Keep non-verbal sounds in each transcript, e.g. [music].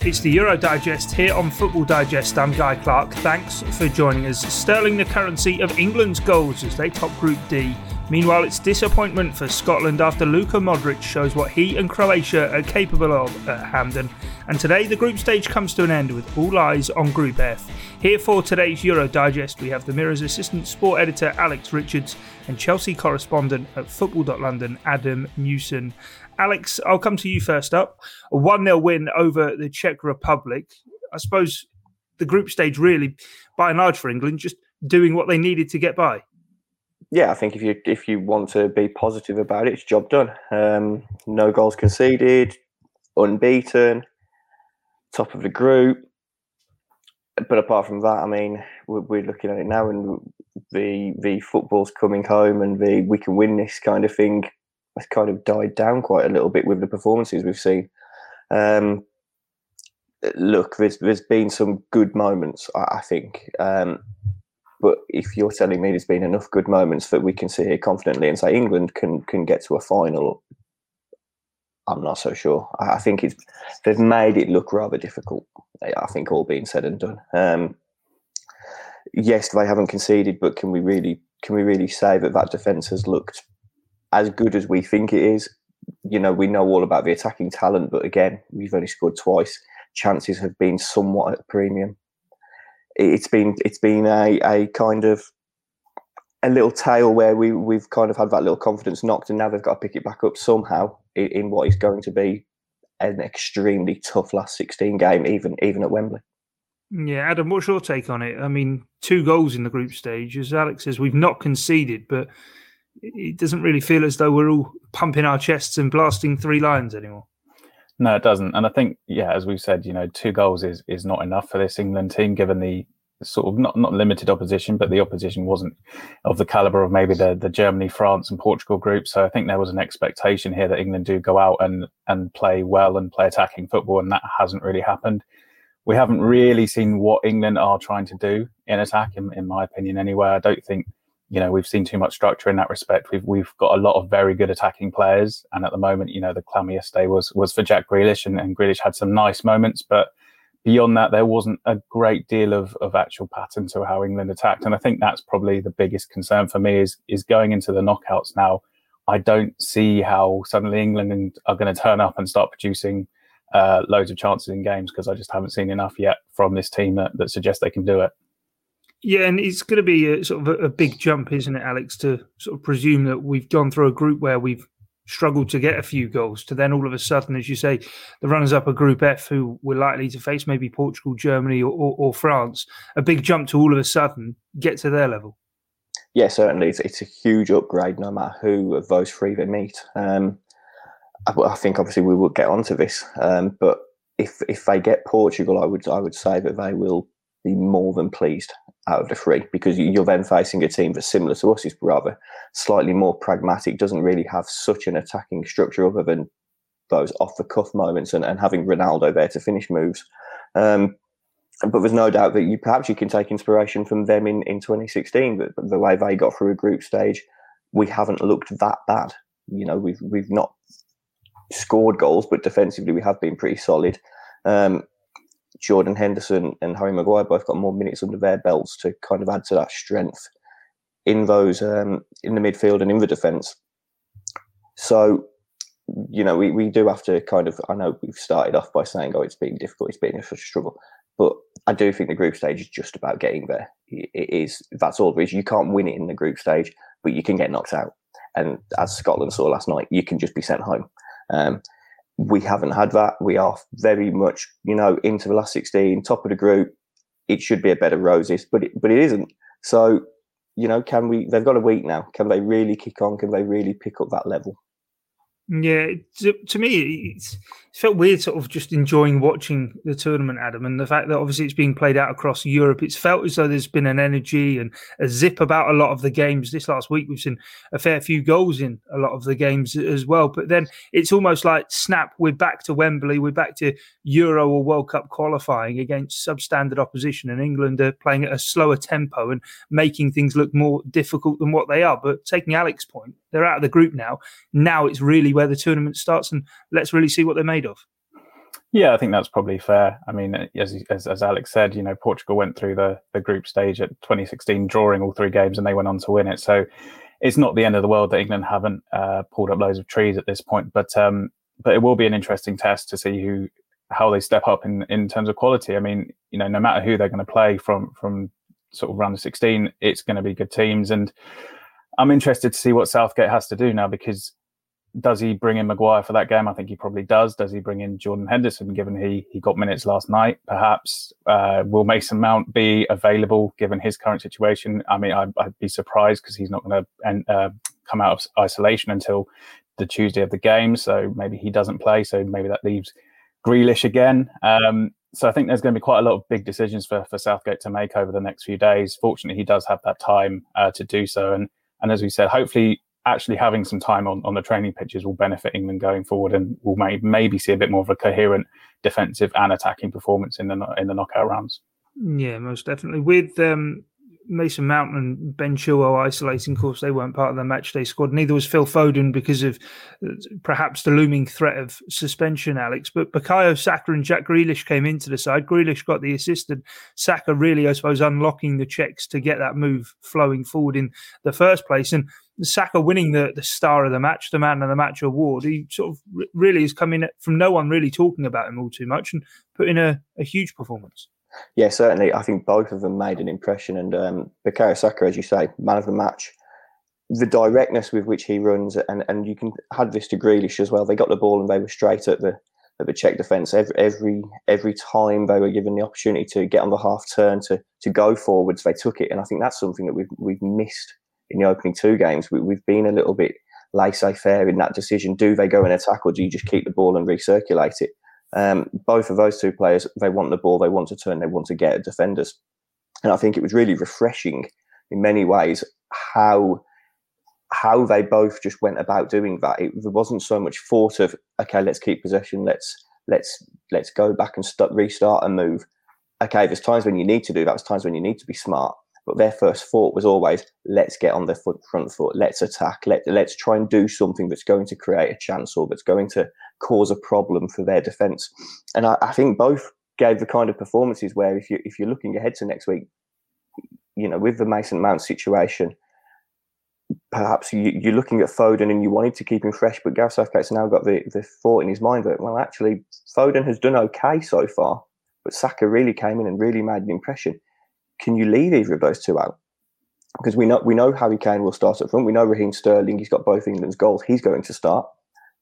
It's the Euro Digest here on Football Digest. I'm Guy Clarke. Thanks for joining us. Sterling the currency of England's goals as they top Group D. Meanwhile, it's disappointment for Scotland after Luka Modric shows what he and Croatia are capable of at Hampden. And today, the group stage comes to an end with all eyes on Group F. Here for today's Euro Digest, we have the Mirror's assistant sport editor Alex Richards and Chelsea correspondent at Football.London Adam Newson. Alex, I'll come to you first up. A 1 0 win over the Czech Republic. I suppose the group stage really, by and large for England, just doing what they needed to get by yeah, I think if you if you want to be positive about it, it's job done. Um, no goals conceded, unbeaten, top of the group. But apart from that, I mean, we're, we're looking at it now, and the the football's coming home, and the we can win this kind of thing has kind of died down quite a little bit with the performances we've seen. Um, look, there's there's been some good moments, I, I think. Um, but if you're telling me there's been enough good moments that we can sit here confidently and say England can can get to a final, I'm not so sure. I think it's they've made it look rather difficult. I think all being said and done. Um, yes, they haven't conceded, but can we really can we really say that that defence has looked as good as we think it is? You know, we know all about the attacking talent, but again, we've only scored twice. Chances have been somewhat at premium it's been it's been a, a kind of a little tale where we we've kind of had that little confidence knocked, and now they've got to pick it back up somehow in, in what is going to be an extremely tough last sixteen game, even even at Wembley. Yeah, Adam, what's your take on it? I mean, two goals in the group stage, as Alex says, we've not conceded, but it doesn't really feel as though we're all pumping our chests and blasting Three Lions anymore. No, it doesn't. And I think, yeah, as we've said, you know, two goals is is not enough for this England team, given the sort of not not limited opposition, but the opposition wasn't of the caliber of maybe the the Germany, France, and Portugal group. So I think there was an expectation here that England do go out and and play well and play attacking football, and that hasn't really happened. We haven't really seen what England are trying to do in attack, in, in my opinion. Anyway, I don't think you know we've seen too much structure in that respect. We've we've got a lot of very good attacking players, and at the moment, you know, the clamour yesterday was was for Jack Grealish, and, and Grealish had some nice moments, but beyond that, there wasn't a great deal of of actual pattern to how England attacked, and I think that's probably the biggest concern for me is is going into the knockouts now. I don't see how suddenly England are going to turn up and start producing uh, loads of chances in games because I just haven't seen enough yet from this team that, that suggests they can do it. Yeah, and it's going to be a sort of a, a, big jump, isn't it, Alex, to sort of presume that we've gone through a group where we've struggled to get a few goals to then all of a sudden, as you say, the runners up a Group F who we're likely to face, maybe Portugal, Germany, or, or, or France, a big jump to all of a sudden get to their level. Yeah, certainly. It's, it's a huge upgrade no matter who of those three they meet. Um, I, I, think obviously we will get onto this, um, but if if they get Portugal, I would I would say that they will be more than pleased out of the three because you're then facing a team that's similar to us, is rather slightly more pragmatic, doesn't really have such an attacking structure other than those off the cuff moments and, and having Ronaldo there to finish moves. Um, but there's no doubt that you perhaps you can take inspiration from them in, in 2016, but the way they got through a group stage, we haven't looked that bad. You know, we've we've not scored goals, but defensively we have been pretty solid. Um, Jordan Henderson and Harry Maguire both got more minutes under their belts to kind of add to that strength in those um, in the midfield and in the defence. So, you know, we, we do have to kind of. I know we've started off by saying, "Oh, it's been difficult, it's been such a struggle," but I do think the group stage is just about getting there. It is. That's all there is. You can't win it in the group stage, but you can get knocked out. And as Scotland saw last night, you can just be sent home. Um, we haven't had that. We are very much, you know, into the last 16, top of the group. It should be a bed of roses, but it, but it isn't. So, you know, can we? They've got a week now. Can they really kick on? Can they really pick up that level? Yeah, to, to me, it's, it felt weird, sort of just enjoying watching the tournament, Adam, and the fact that obviously it's being played out across Europe. It's felt as though there's been an energy and a zip about a lot of the games. This last week, we've seen a fair few goals in a lot of the games as well. But then it's almost like snap, we're back to Wembley, we're back to Euro or World Cup qualifying against substandard opposition, and England are playing at a slower tempo and making things look more difficult than what they are. But taking Alex's point, they're out of the group now. Now it's really where the tournament starts, and let's really see what they're made of. Yeah, I think that's probably fair. I mean, as, as, as Alex said, you know, Portugal went through the the group stage at 2016, drawing all three games, and they went on to win it. So it's not the end of the world that England haven't uh, pulled up loads of trees at this point. But um, but it will be an interesting test to see who how they step up in in terms of quality. I mean, you know, no matter who they're going to play from from sort of round of 16, it's going to be good teams and I'm interested to see what Southgate has to do now because does he bring in Maguire for that game? I think he probably does. Does he bring in Jordan Henderson, given he he got minutes last night? Perhaps uh, will Mason Mount be available given his current situation? I mean, I, would be surprised because he's not going to uh, come out of isolation until the Tuesday of the game. So maybe he doesn't play. So maybe that leaves Grealish again. Um, so I think there's going to be quite a lot of big decisions for, for Southgate to make over the next few days. Fortunately, he does have that time uh, to do so. And and as we said, hopefully actually having some time on, on the training pitches will benefit England going forward and we'll may, maybe see a bit more of a coherent defensive and attacking performance in the in the knockout rounds. Yeah, most definitely. With um, Mason Mount and Ben Chilwell isolating, of course, they weren't part of the match day squad. Neither was Phil Foden because of uh, perhaps the looming threat of suspension, Alex. But Bukayo Saka and Jack Grealish came into the side. Grealish got the assist, and Saka really, I suppose, unlocking the Czechs to get that move flowing forward in the first place. And Saka winning the, the star of the match, the man of the match award, he sort of really is coming from no one really talking about him all too much and put in a, a huge performance. Yeah, certainly. I think both of them made an impression. And um, Bukayo Saka, as you say, man of the match. The directness with which he runs, and, and you can add this to Grealish as well. They got the ball and they were straight at the at the Czech defence. Every every every time they were given the opportunity to get on the half turn to to go forwards, they took it. And I think that's something that we've we've missed in the opening two games. We, we've been a little bit laissez faire in that decision. Do they go and attack, or do you just keep the ball and recirculate it? Um, both of those two players, they want the ball, they want to turn, they want to get at defenders. And I think it was really refreshing in many ways how how they both just went about doing that. It there wasn't so much thought of okay, let's keep possession, let's let's let's go back and start, restart and move. Okay, there's times when you need to do that. There's times when you need to be smart. But their first thought was always, let's get on the front foot, let's attack, let, let's try and do something that's going to create a chance or that's going to cause a problem for their defence. And I, I think both gave the kind of performances where if you if you're looking ahead to next week, you know, with the Mason Mount situation, perhaps you, are looking at Foden and you wanted to keep him fresh, but Gareth Southgate's now got the, the thought in his mind that, well, actually, Foden has done okay so far, but Saka really came in and really made an impression can you leave either of those two out? Because we know we know Harry Kane will start up front. We know Raheem Sterling. He's got both England's goals. He's going to start.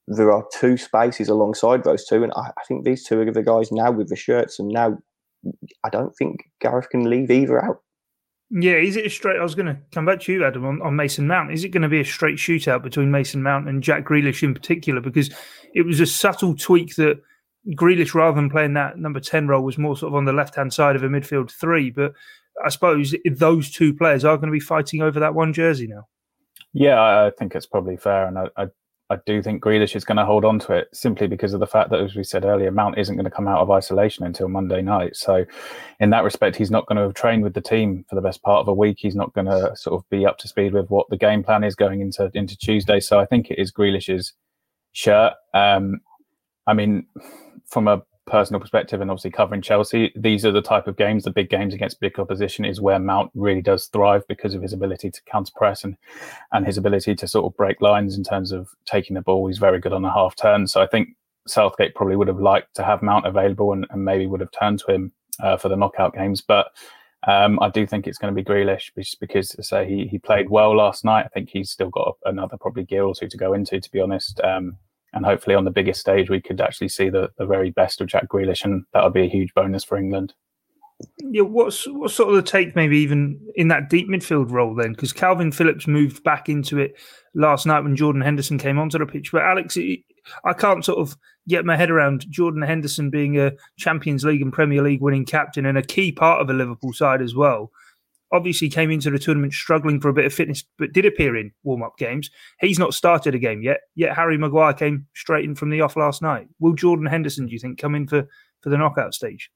There are two spaces alongside those two, and I, I think these two are the guys now with the shirts. And now, I don't think Gareth can leave either out. Yeah, is it a straight? I was going to come back to you, Adam, on, on Mason Mount. Is it going to be a straight shootout between Mason Mount and Jack Grealish in particular? Because it was a subtle tweak that Grealish, rather than playing that number 10 role, was more sort of on the left hand side of a midfield three. But I suppose those two players are going to be fighting over that one jersey now. Yeah, I think it's probably fair, and I, I, I do think Grealish is going to hold on to it simply because of the fact that, as we said earlier, Mount isn't going to come out of isolation until Monday night. So, in that respect, he's not going to have trained with the team for the best part of a week. He's not going to sort of be up to speed with what the game plan is going into into Tuesday. So, I think it is Grealish's shirt. Um, I mean, from a personal perspective and obviously covering Chelsea, these are the type of games, the big games against big opposition, is where Mount really does thrive because of his ability to counter press and and his ability to sort of break lines in terms of taking the ball. He's very good on the half turn. So I think Southgate probably would have liked to have Mount available and, and maybe would have turned to him uh, for the knockout games. But um, I do think it's going to be Grealish just because, say, he he played well last night. I think he's still got another probably gear or two to go into, to be honest. Um, and hopefully on the biggest stage we could actually see the, the very best of Jack Grealish, and that would be a huge bonus for England. Yeah, what's what's sort of the take, maybe even in that deep midfield role then? Because Calvin Phillips moved back into it last night when Jordan Henderson came onto the pitch. But Alex, I can't sort of get my head around Jordan Henderson being a Champions League and Premier League winning captain and a key part of a Liverpool side as well. Obviously, came into the tournament struggling for a bit of fitness, but did appear in warm up games. He's not started a game yet. Yet Harry Maguire came straight in from the off last night. Will Jordan Henderson, do you think, come in for for the knockout stage?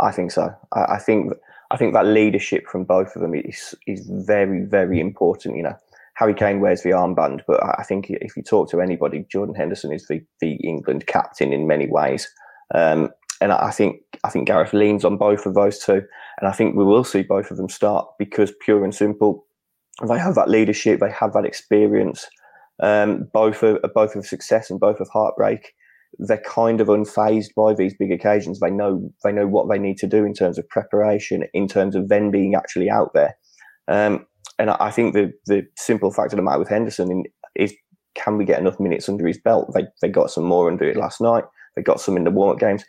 I think so. I, I, think I think that leadership from both of them is is very very important. You know, Harry Kane wears the armband, but I think if you talk to anybody, Jordan Henderson is the the England captain in many ways. Um, and I think I think Gareth leans on both of those two, and I think we will see both of them start because pure and simple, they have that leadership, they have that experience, um, both of both of success and both of heartbreak they're kind of unfazed by these big occasions. They know they know what they need to do in terms of preparation, in terms of then being actually out there. Um, and I think the the simple fact of the matter with Henderson is can we get enough minutes under his belt? They they got some more under it last night. They got some in the warm up games.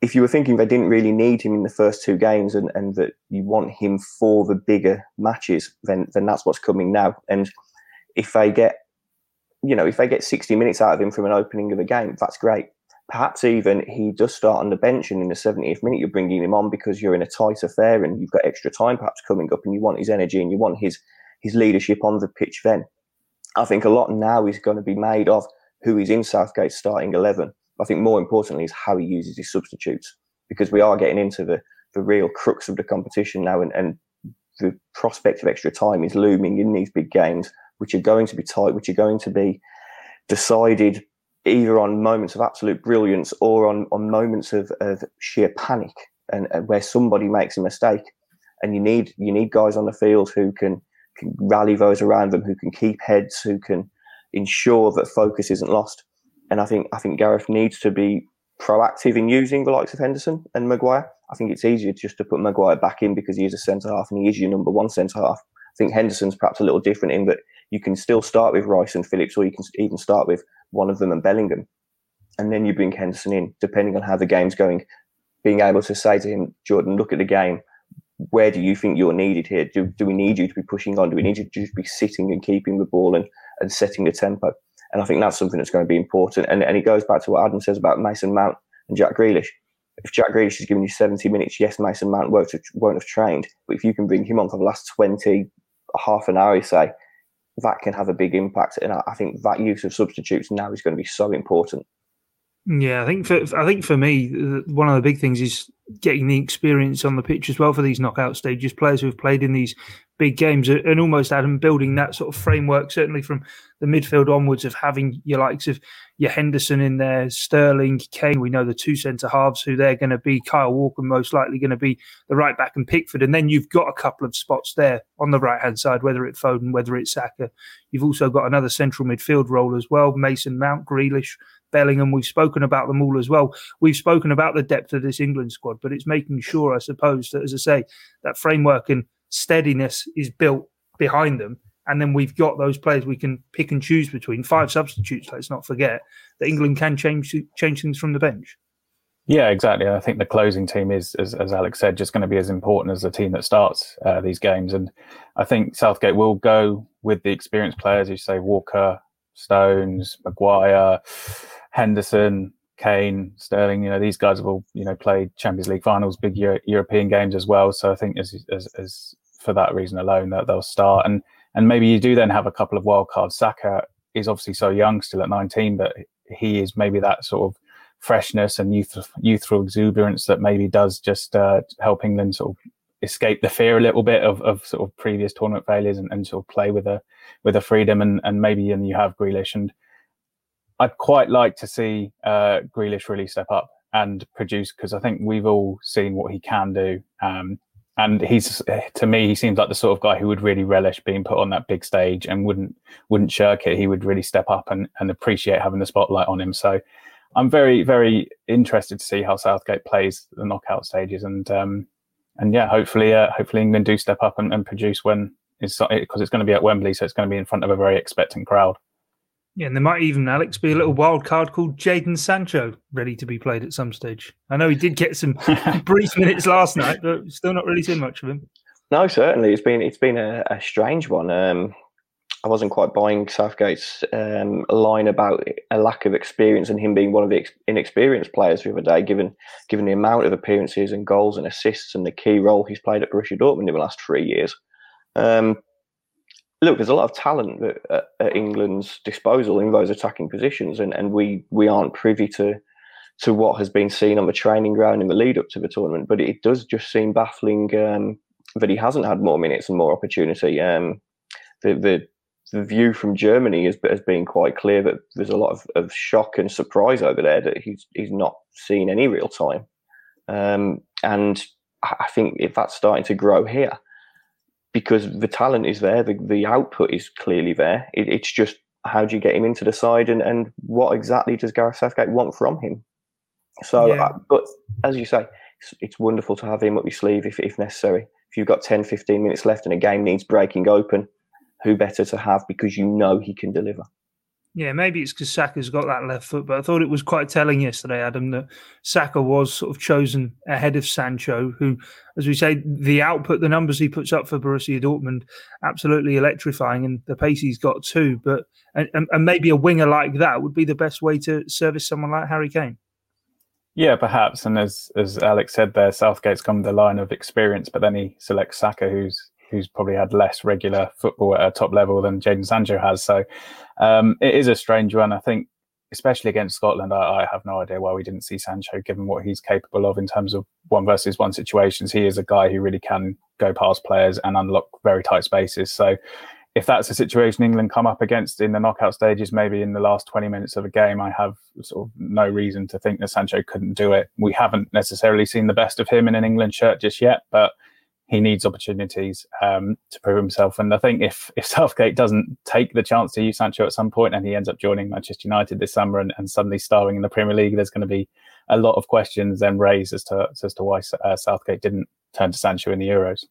If you were thinking they didn't really need him in the first two games and, and that you want him for the bigger matches, then then that's what's coming now. And if they get you know, if they get 60 minutes out of him from an opening of a game, that's great. Perhaps even he does start on the bench and in the 70th minute you're bringing him on because you're in a tight affair and you've got extra time perhaps coming up and you want his energy and you want his his leadership on the pitch then. I think a lot now is going to be made of who is in Southgate's starting 11. I think more importantly is how he uses his substitutes because we are getting into the, the real crux of the competition now and, and the prospect of extra time is looming in these big games which are going to be tight, which are going to be decided either on moments of absolute brilliance or on, on moments of, of sheer panic and, and where somebody makes a mistake. And you need you need guys on the field who can, can rally those around them, who can keep heads, who can ensure that focus isn't lost. And I think I think Gareth needs to be proactive in using the likes of Henderson and Maguire. I think it's easier just to put Maguire back in because he is a centre half and he is your number one centre half. I think Henderson's perhaps a little different in that you can still start with Rice and Phillips, or you can even start with one of them and Bellingham, and then you bring Henderson in, depending on how the game's going. Being able to say to him, Jordan, look at the game. Where do you think you're needed here? Do, do we need you to be pushing on? Do we need you to just be sitting and keeping the ball and, and setting the tempo? And I think that's something that's going to be important. And, and it goes back to what Adam says about Mason Mount and Jack Grealish. If Jack Grealish is giving you 70 minutes, yes, Mason Mount won't have, won't have trained. But if you can bring him on for the last 20, half an hour, you say, that can have a big impact. And I think that use of substitutes now is going to be so important. Yeah, I think for I think for me, one of the big things is getting the experience on the pitch as well for these knockout stages. Players who have played in these big games and almost Adam building that sort of framework, certainly from the midfield onwards, of having your likes of your Henderson in there, Sterling, Kane. We know the two centre halves who they're going to be. Kyle Walker most likely going to be the right back and Pickford, and then you've got a couple of spots there on the right hand side, whether it's Foden, whether it's Saka. You've also got another central midfield role as well. Mason Mount, Grealish. Bellingham. We've spoken about them all as well. We've spoken about the depth of this England squad, but it's making sure, I suppose, that as I say, that framework and steadiness is built behind them. And then we've got those players we can pick and choose between. Five substitutes, let's not forget that England can change change things from the bench. Yeah, exactly. I think the closing team is, as, as Alex said, just going to be as important as the team that starts uh, these games. And I think Southgate will go with the experienced players, you say Walker, Stones, Maguire, Henderson, Kane, Sterling. You know, these guys have all you know played Champions League finals, big Euro- European games as well. So I think as, as, as for that reason alone that they'll start and and maybe you do then have a couple of wild cards. Saka is obviously so young, still at 19, but he is maybe that sort of freshness and youth, youthful exuberance that maybe does just uh, help England sort of escape the fear a little bit of, of sort of previous tournament failures and, and sort of play with a with a freedom and, and maybe and you have Grealish and I'd quite like to see uh, Grealish really step up and produce because I think we've all seen what he can do. Um, and he's to me, he seems like the sort of guy who would really relish being put on that big stage and wouldn't wouldn't shirk it. He would really step up and, and appreciate having the spotlight on him. So I'm very very interested to see how Southgate plays the knockout stages and um, and yeah, hopefully uh, hopefully England do step up and, and produce when it's because it's going to be at Wembley, so it's going to be in front of a very expectant crowd. Yeah, and there might even, Alex, be a little wild card called Jadon Sancho ready to be played at some stage. I know he did get some [laughs] brief minutes last night, but still not really seen much of him. No, certainly it's been it's been a, a strange one. Um, I wasn't quite buying Southgate's um, line about a lack of experience and him being one of the ex- inexperienced players the other day, given given the amount of appearances and goals and assists and the key role he's played at Borussia Dortmund in the last three years. Um, look, there's a lot of talent at, at, England's disposal in those attacking positions, and, and we we aren't privy to to what has been seen on the training ground in the lead up to the tournament. But it does just seem baffling um, that he hasn't had more minutes and more opportunity. Um, the, the the view from Germany has, has been quite clear that there's a lot of, of shock and surprise over there that he's he's not seen any real time, um, and I think if that's starting to grow here, because the talent is there, the, the output is clearly there. It, it's just how do you get him into the side and, and what exactly does Gareth Southgate want from him? So, yeah. uh, but as you say, it's, it's, wonderful to have him up your sleeve if, if necessary. If you've got 10, 15 minutes left and a game needs breaking open, who better to have because you know he can deliver. Yeah, maybe it's because Saka's got that left foot, but I thought it was quite telling yesterday, Adam, that Saka was sort of chosen ahead of Sancho, who, as we say, the output, the numbers he puts up for Borussia Dortmund, absolutely electrifying, and the pace he's got too. But and, and maybe a winger like that would be the best way to service someone like Harry Kane. Yeah, perhaps. And as as Alex said there, Southgate's come the line of experience, but then he selects Saka, who's who's probably had less regular football at a top level than Jadon Sancho has. So um, it is a strange one. I think, especially against Scotland, I, I, have no idea why we didn't see Sancho, given what he's capable of in terms of one versus one situations. He is a guy who really can go past players and unlock very tight spaces. So if that's a situation England come up against in the knockout stages, maybe in the last 20 minutes of a game, I have sort of no reason to think that Sancho couldn't do it. We haven't necessarily seen the best of him in an England shirt just yet, but he needs opportunities um, to prove himself. And I think if if [laughs] Southgate doesn't take the chance to use Sancho at some point and he ends up joining Manchester United this summer and, and suddenly starring in the Premier League, there's going to be a lot of questions then raised as to as to why uh, Southgate didn't turn to Sancho in the Euros.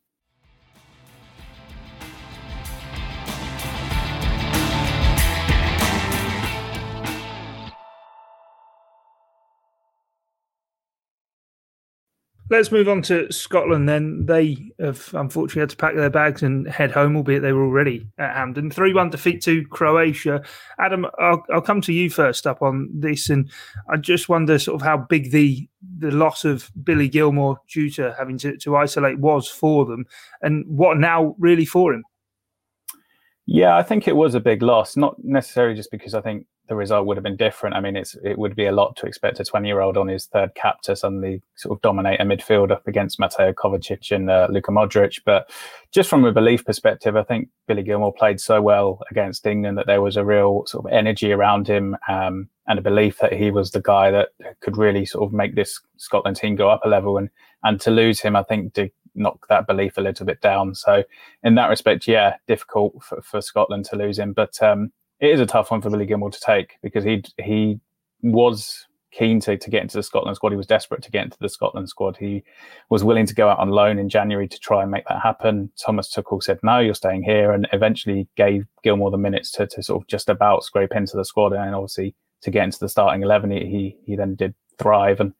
Let's move on to Scotland then. They have unfortunately had to pack their bags and head home, albeit they were already at Hampden. 3 1 defeat to Croatia. Adam, I'll, I'll come to you first up on this. And I just wonder sort of how big the the loss of Billy Gilmour due to having to, to isolate was for them and what now really for him. Yeah, I think it was a big loss, not necessarily just because I think the result would have been different. I mean, it's it would be a lot to expect a 20 year old on his third cap to suddenly sort of dominate a midfield up against Mateo Kovacic and uh, Luka Modric. But just from a belief perspective, I think Billy Gilmour played so well against England that there was a real sort of energy around him um, and a belief that he was the guy that could really sort of make this Scotland team go up a level. And and to lose him, I think did knock that belief a little bit down. So in that respect, yeah, difficult for, for Scotland to lose him, but. Um, it is a tough one for Billy Gilmour to take because he he was keen to, to get into the Scotland squad. He was desperate to get into the Scotland squad. He was willing to go out on loan in January to try and make that happen. Thomas Tuchel said, no, you're staying here and eventually gave Gilmour the minutes to, to sort of just about scrape into the squad. And obviously to get into the starting 11, he, he, he then did thrive. And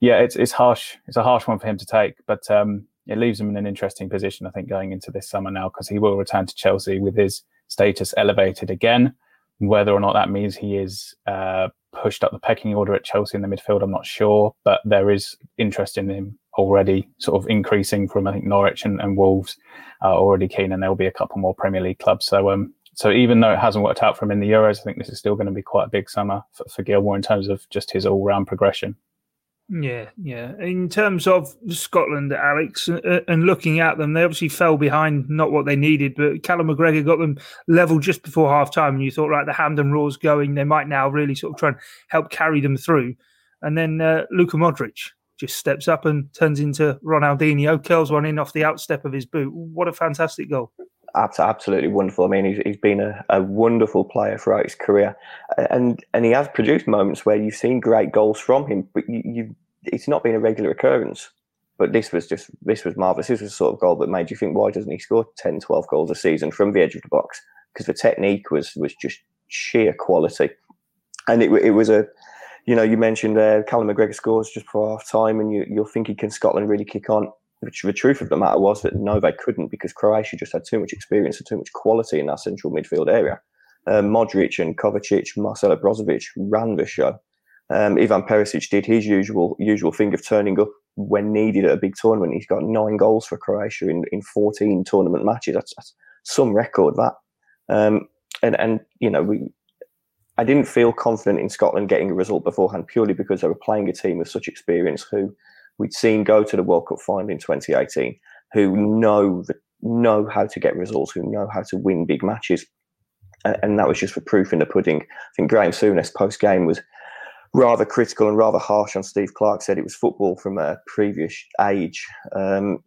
yeah, it's, it's harsh. It's a harsh one for him to take, but um, it leaves him in an interesting position, I think, going into this summer now, because he will return to Chelsea with his status elevated again. Whether or not that means he is uh, pushed up the pecking order at Chelsea in the midfield, I'm not sure, but there is interest in him already, sort of increasing from I think Norwich and, and Wolves are already keen, and there will be a couple more Premier League clubs. So, um, so even though it hasn't worked out for him in the Euros, I think this is still going to be quite a big summer for, for Gilmour in terms of just his all-round progression. Yeah, yeah. In terms of Scotland, Alex, uh, and looking at them, they obviously fell behind, not what they needed, but Callum McGregor got them level just before half time. And you thought, right, the Hampden Roar's going. They might now really sort of try and help carry them through. And then uh, Luka Modric just steps up and turns into Ronaldinho, curls one in off the outstep of his boot. What a fantastic goal absolutely wonderful. I mean, he's, he's been a, a, wonderful player throughout his career, and and he has produced moments where you've seen great goals from him, but you, you it's not been a regular occurrence. But this was just this was marvelous. This was the sort of goal that made you think, why doesn't he score 10, 12 goals a season from the edge of the box? Because the technique was was just sheer quality. And it, it was a, you know, you mentioned uh, Callum McGregor scores just before half time, and you, you're thinking, can Scotland really kick on? Which the truth of the matter was that no, they couldn't because Croatia just had too much experience and too much quality in that central midfield area. Um, Modric and Kovacic, Marcelo Brozovic ran the show. Um, Ivan Perisic did his usual usual thing of turning up when needed at a big tournament. He's got nine goals for Croatia in, in 14 tournament matches. That's, that's some record, that. Um, and, and, you know, we, I didn't feel confident in Scotland getting a result beforehand purely because they were playing a team of such experience who we'd seen go to the World Cup final in 2018, who know the, know how to get results, who know how to win big matches. And, and that was just for proof in the pudding. I think Graeme Souness post game was rather critical and rather harsh on Steve Clarke. Said it was football from a previous age, um,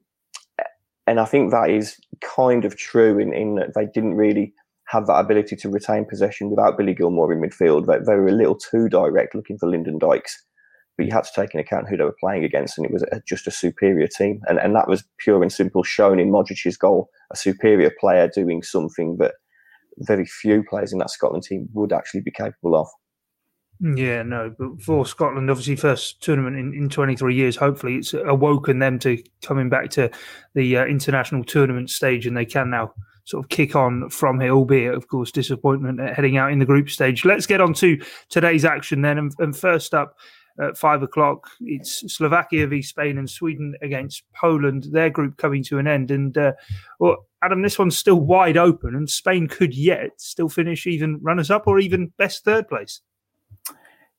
and I think that is kind of true in, in that they didn't really have that ability to retain possession without Billy Gilmour in midfield. They, they were a little too direct, looking for Lyndon Dykes. But you had to take into account who they were playing against, and it was a, just a superior team. And, and that was pure and simple, shown in Modric's goal. A superior player doing something that very few players in that Scotland team would actually be capable of. Yeah, no, but for Scotland, obviously, first tournament in, in 23 years, hopefully it's awoken them to coming back to the uh, international tournament stage and they can now sort of kick on from here, albeit, of course, disappointment at heading out in the group stage. Let's get on to today's action then. And, and first up at five o'clock, it's Slovakia v Spain and Sweden against Poland, their group coming to an end. And, uh, well, Adam, this one's still wide open and Spain could yet still finish even runners up or even best third place.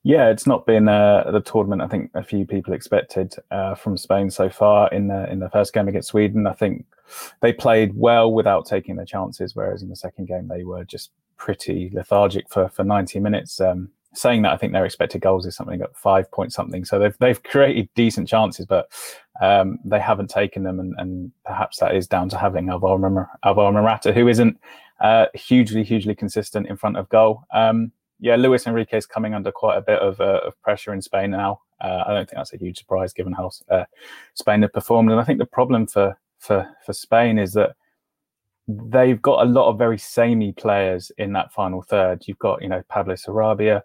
Yeah, it's not been uh, the tournament I think a few people expected uh, from Spain so far in the in the first game against Sweden. I think they played well without taking their chances, whereas in the second game they were just pretty lethargic for for 90 minutes. Um, saying that, I think their expected goals is something at five point something. So they've they've created decent chances, but um, they haven't taken them, and, and, perhaps that is down to having Alvaro, Alvaro Morata, who isn't uh, hugely hugely consistent in front of goal. Um, yeah, Luis Enrique is coming under quite a bit of, uh, of pressure in Spain now. Uh, I don't think that's a huge surprise given how uh, Spain have performed. And I think the problem for, for, for Spain is that they've got a lot of very samey players in that final third. You've got, you know, Pablo Sarabia,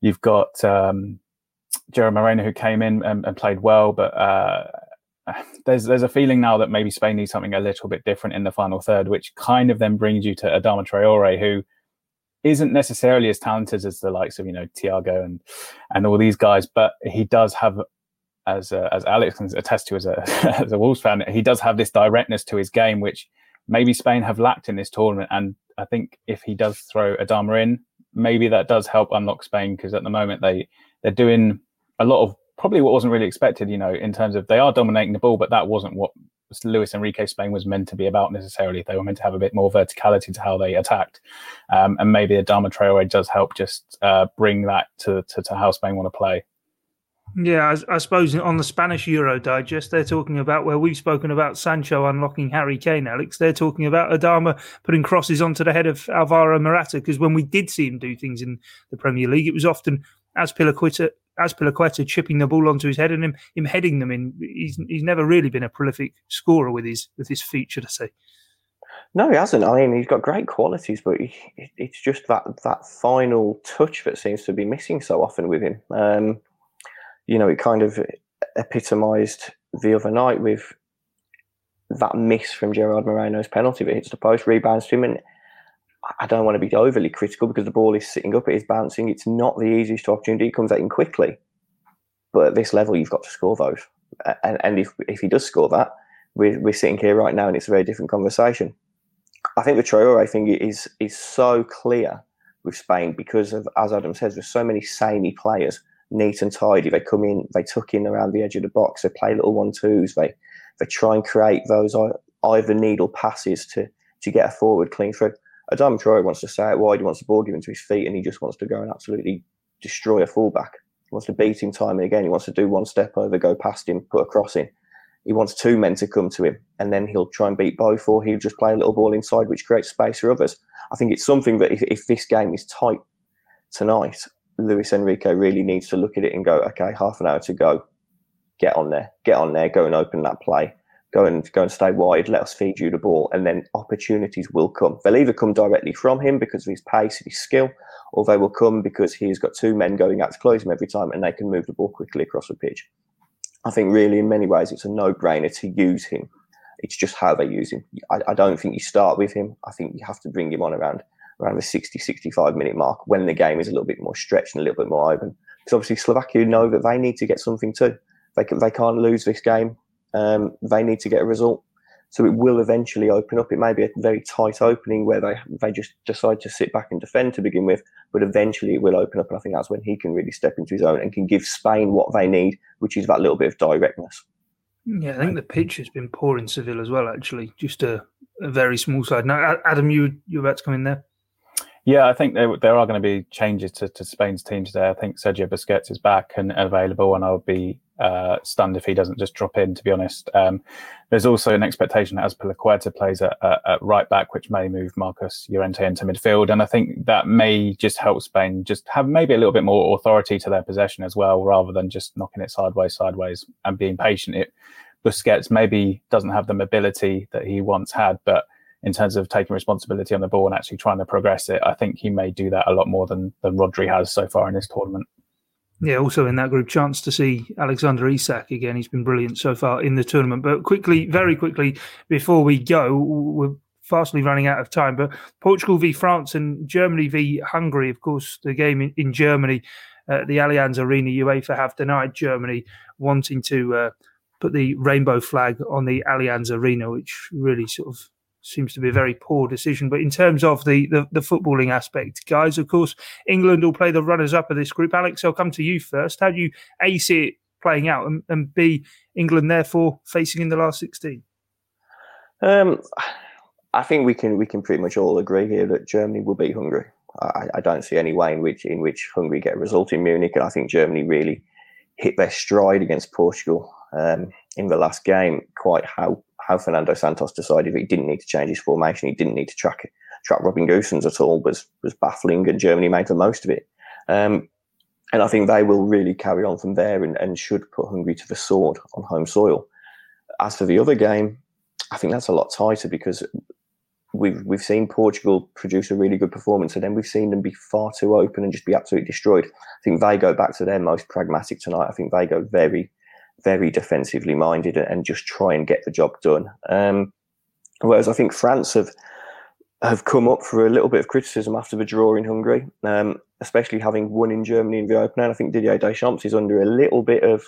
you've got um, Gerard Moreno who came in and, and played well, but uh, [sighs] there's there's a feeling now that maybe Spain needs something a little bit different in the final third, which kind of then brings you to Adama Traore, who isn't necessarily as talented as the likes of you know Thiago and and all these guys, but he does have, as uh, as Alex can attest to as a [laughs] as a Wolves fan, he does have this directness to his game, which maybe Spain have lacked in this tournament. And I think if he does throw Adama in, maybe that does help unlock Spain because at the moment they they're doing a lot of probably what wasn't really expected, you know, in terms of they are dominating the ball, but that wasn't what Luis Enrique Spain was meant to be about necessarily. They were meant to have a bit more verticality to how they attacked, um, and maybe Adama Traore does help just uh, bring that to, to, to how Spain want to play. Yeah, I, I, suppose on the Spanish Euro Digest, they're talking about where we've spoken about Sancho unlocking Harry Kane, Alex. They're talking about Adama putting crosses onto the head of Alvaro Morata because when we did see him do things in the Premier League, it was often Azpilicueta, Azpilicueta chipping the ball onto his head and him, him heading them in. He's he's never really been a prolific scorer with his with his feet, should I say? No, he hasn't. I mean, he's got great qualities, but he, it's just that that final touch that seems to be missing so often with him. Um, you know, it kind of epitomised the other night with that miss from Gerard Moreno's penalty that hits the post, rebounds to him, and I don't want to be overly critical because the ball is sitting up, it is bouncing. It's not the easiest opportunity. It comes out in quickly. But at this level, you've got to score those. And, and if, if he does score that, we're, we're sitting here right now and it's a very different conversation. I think the Traore thing is is so clear with Spain because of, as Adam says, there's so many samey players, neat and tidy. They come in, they tuck in around the edge of the box, they play little one twos, they they try and create those either needle passes to to get a forward clean thread. Adam Traore wants to say it wide, he wants the ball given to his feet, and he just wants to go and absolutely destroy a fullback. He wants to beat him time and again. He wants to do one step over, go past him, put a cross in. He wants two men to come to him, and then he'll try and beat both, or he'll just play a little ball inside, which creates space for others. I think it's something that if, if this game is tight tonight, Luis Enrique really needs to look at it and go, okay, half an hour to go, get on there, get on there, go and open that play go and go and stay wide, let us feed you the ball, and then opportunities will come. They'll either come directly from him because of his pace and his skill, or they will come because he's got two men going out to close him every time and they can move the ball quickly across the pitch. I think really in many ways it's a no-brainer to use him. It's just how they use him. I, I don't think you start with him. I think you have to bring him on around around the 60, 65 minute mark when the game is a little bit more stretched and a little bit more open. Because obviously Slovakia know that they need to get something too. They can, they can't lose this game. Um, they need to get a result. So it will eventually open up. It may be a very tight opening where they they just decide to sit back and defend to begin with, but eventually it will open up, and I think that's when he can really step into his own and can give Spain what they need, which is that little bit of directness. Yeah, I think the pitch has been poor in Seville as well. Actually, just a, a very small side. Now, Adam, you you about to come in there? Yeah, I think there, there are going to be changes to, to Spain's team today. I think Sergio Busquets is back and available, and I'll be uh, stunned if he doesn't just drop in, to be honest. Um, there's also an expectation that Azpilicueta plays at, at, at, right back, which may move Marcos Llorente into midfield. And I think that may just help Spain just have maybe a little bit more authority to their possession as well, rather than just knocking it sideways, sideways and being patient. It Busquets maybe doesn't have the mobility that he once had, but in terms of taking responsibility on the ball and actually trying to progress it. I think he may do that a lot more than than Rodri has so far in this tournament. Yeah, also in that group, chance to see Alexander Isak again. He's been brilliant so far in the tournament. But quickly, very quickly, before we go, we're fastly running out of time. But Portugal v France and Germany v Hungary, of course, the game in, in Germany, uh, the Allianz Arena, UEFA have denied Germany wanting to uh, put the rainbow flag on the Allianz Arena, which really sort of seems to be a very poor decision. But in terms of the, the, the footballing aspect, guys, of course, England will play the runners up of this group. Alex, I'll come to you first. How do you A, see it playing out, and, and B, England therefore facing in the last 16? Um, I think we can we can pretty much all agree here that Germany will beat Hungary. I, I don't see any way in which in which Hungary get a result in Munich, and I think Germany really hit their stride against Portugal um, in the last game. Quite how how Fernando Santos decided he didn't need to change his formation, he didn't need to track track Robin Gosens at all was was baffling, and Germany made the most of it. Um, and I think they will really carry on from there and, and should put Hungary to the sword on home soil. As for the other game, I think that's a lot tighter because we've we've seen Portugal produce a really good performance, and then we've seen them be far too open and just be absolutely destroyed. I think they go back to their most pragmatic tonight. I think they go very very defensively minded and just try and get the job done. Um, whereas I think France have have come up for a little bit of criticism after the draw in Hungary, um, especially having won in Germany in the opener. I think Didier Deschamps is under a little bit of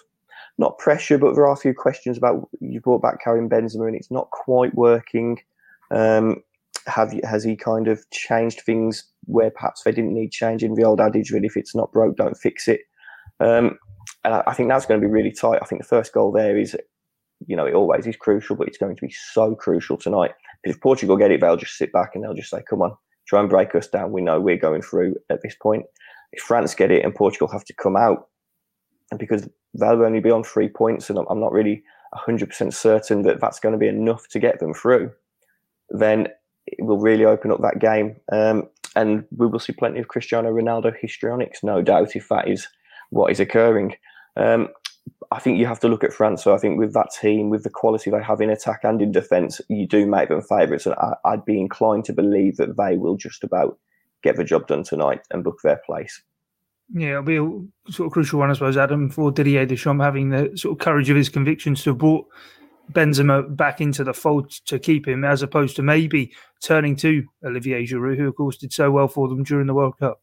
not pressure, but there are a few questions about you brought back Karim Benzema and it's not quite working. Um, have has he kind of changed things where perhaps they didn't need changing? The old adage, really, if it's not broke, don't fix it. Um, and I, I think that's going to be really tight. I think the first goal there is, you know, it always is crucial, but it's going to be so crucial tonight. If Portugal get it, they'll just sit back and they'll just say, come on, try and break us down. We know we're going through at this point. If France get it and Portugal have to come out, and because they'll only be on three points, and I'm not really 100% certain that that's going to be enough to get them through, then it will really open up that game. Um, and we will see plenty of Cristiano Ronaldo histrionics, no doubt, if that is what is occurring. Um, I think you have to look at France. So I think with that team, with the quality they have in attack and in defence, you do make them favourites. And I, would be inclined to believe that they will just about get the job done tonight and book their place. Yeah, it'll be a sort of crucial one, I suppose, Adam, for Didier Deschamps having the sort of courage of his convictions to have brought Benzema back into the fold to keep him, as opposed to maybe turning to Olivier Giroud, who, of course, did so well for them during the World Cup.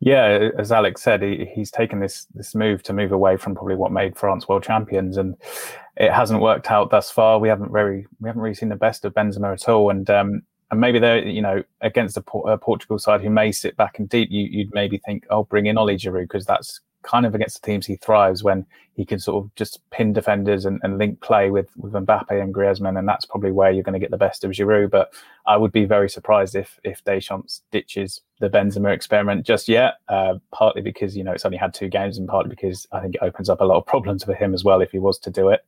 Yeah, as Alex said, he, he's taken this this move to move away from probably what made France world champions, and it hasn't worked out thus far. We haven't very we haven't really seen the best of Benzema at all, and um, and maybe they're you know against a, a, Portugal side who may sit back and deep. You, would maybe think, oh, bring in Ollie Giroud because that's kind of against the teams he thrives when he can sort of just pin defenders and, and link play with, with Mbappe and Griezmann, and that's probably where you're going to get the best of Giroud. But I would be very surprised if if Deschamps ditches the Benzema experiment just yet. Uh, partly because you know it's only had two games, and partly because I think it opens up a lot of problems for him as well if he was to do it.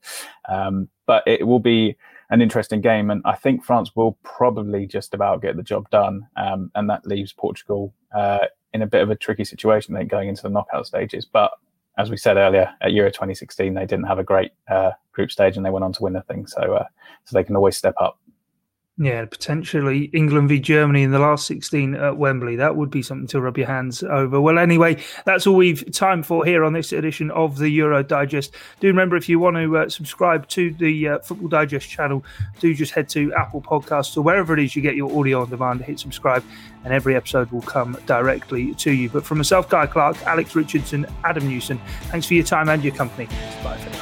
Um, but it will be an interesting game, and I think France will probably just about get the job done, um, and that leaves Portugal uh, in a bit of a tricky situation then going into the knockout stages. But as we said earlier, at Euro 2016, they didn't have a great uh, group stage and they went on to win the thing. So, uh, so they can always step up. Yeah, potentially England v Germany in the last 16 at Wembley. That would be something to rub your hands over. Well, anyway, that's all we've time for here on this edition of the Euro Digest. Do remember if you want to uh, subscribe to the uh, Football Digest channel, do just head to Apple Podcasts or wherever it is you get your audio on demand, hit subscribe, and every episode will come directly to you. But from myself, Guy Clarke, Alex Richardson, Adam Newson, thanks for your time and your company. Bye.